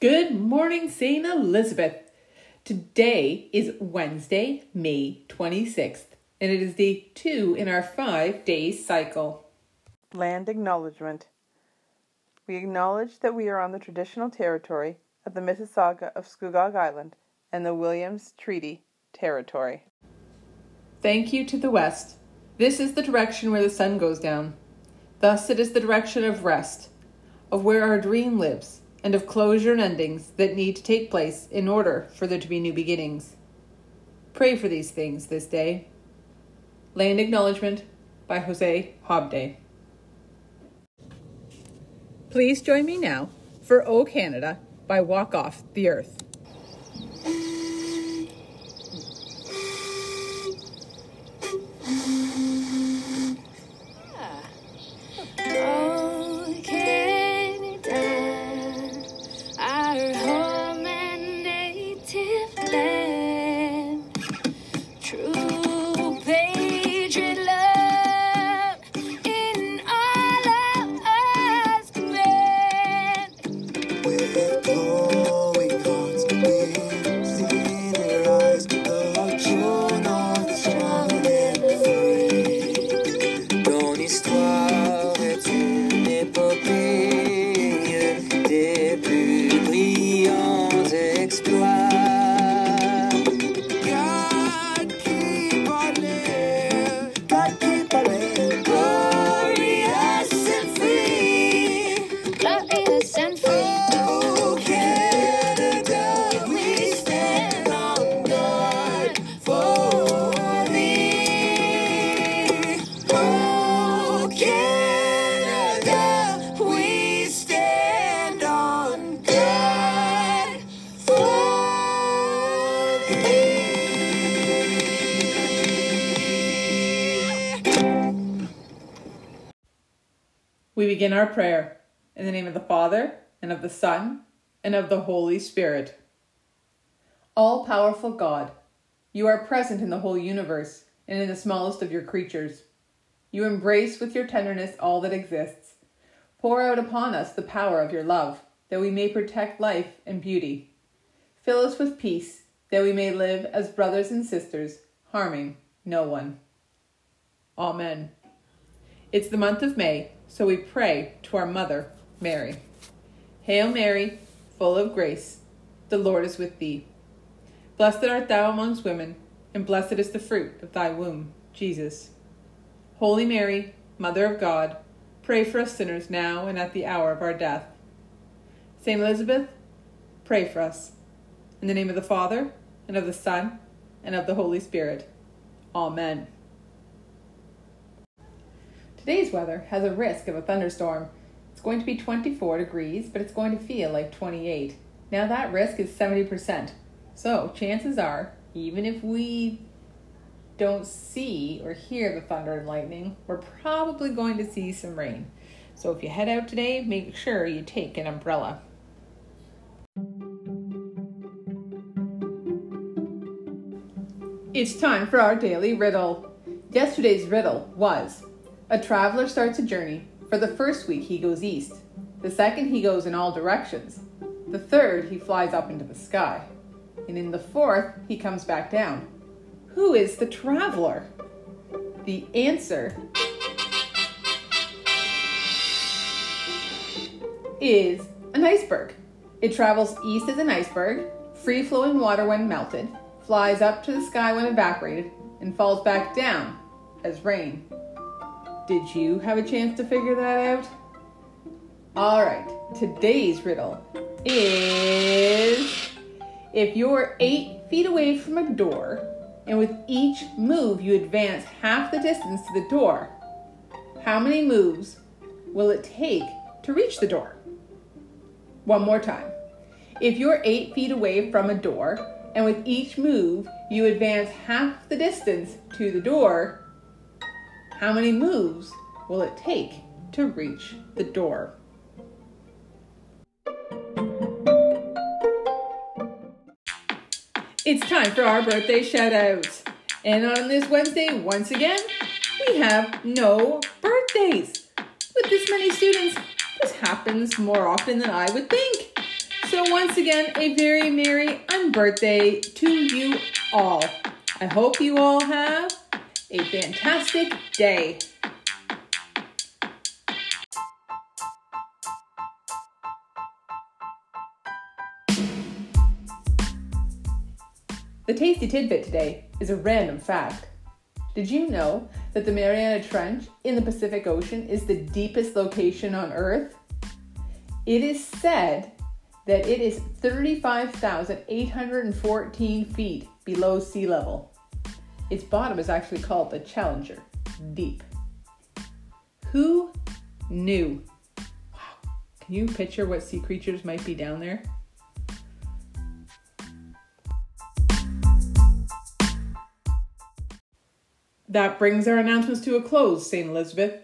Good morning, St. Elizabeth. Today is Wednesday, May 26th, and it is day two in our five day cycle. Land Acknowledgement. We acknowledge that we are on the traditional territory of the Mississauga of Scugog Island and the Williams Treaty Territory. Thank you to the west. This is the direction where the sun goes down. Thus, it is the direction of rest, of where our dream lives, and of closure and endings that need to take place in order for there to be new beginnings. Pray for these things this day. Land Acknowledgement by Jose Hobday. Please join me now for O Canada by Walk Off the Earth. We begin our prayer in the name of the Father, and of the Son, and of the Holy Spirit. All powerful God, you are present in the whole universe and in the smallest of your creatures. You embrace with your tenderness all that exists. Pour out upon us the power of your love, that we may protect life and beauty. Fill us with peace, that we may live as brothers and sisters, harming no one. Amen. It's the month of May, so we pray to our Mother, Mary. Hail Mary, full of grace, the Lord is with thee. Blessed art thou amongst women, and blessed is the fruit of thy womb, Jesus. Holy Mary, Mother of God, pray for us sinners now and at the hour of our death. Saint Elizabeth, pray for us. In the name of the Father, and of the Son, and of the Holy Spirit. Amen. Today's weather has a risk of a thunderstorm. It's going to be 24 degrees, but it's going to feel like 28. Now, that risk is 70%. So, chances are, even if we don't see or hear the thunder and lightning, we're probably going to see some rain. So, if you head out today, make sure you take an umbrella. It's time for our daily riddle. Yesterday's riddle was A traveler starts a journey. For the first week, he goes east. The second, he goes in all directions. The third, he flies up into the sky. And in the fourth, he comes back down. Who is the traveler? The answer is an iceberg. It travels east as an iceberg, free flowing water when melted, flies up to the sky when evaporated, and falls back down as rain. Did you have a chance to figure that out? Alright, today's riddle is if you're eight feet away from a door, and with each move you advance half the distance to the door, how many moves will it take to reach the door? One more time. If you're eight feet away from a door, and with each move you advance half the distance to the door, how many moves will it take to reach the door? It's time for our birthday shout outs. And on this Wednesday, once again, we have no birthdays. With this many students, this happens more often than I would think. So, once again, a very merry unbirthday to you all. I hope you all have a fantastic day. The tasty tidbit today is a random fact. Did you know that the Mariana Trench in the Pacific Ocean is the deepest location on Earth? It is said that it is 35,814 feet below sea level. Its bottom is actually called the Challenger Deep. Who knew? Wow. Can you picture what sea creatures might be down there? That brings our announcements to a close, St. Elizabeth.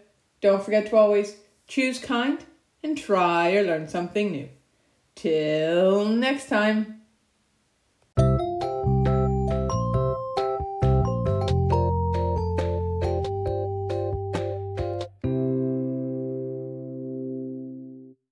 Don't forget to always choose kind and try or learn something new. Till next time.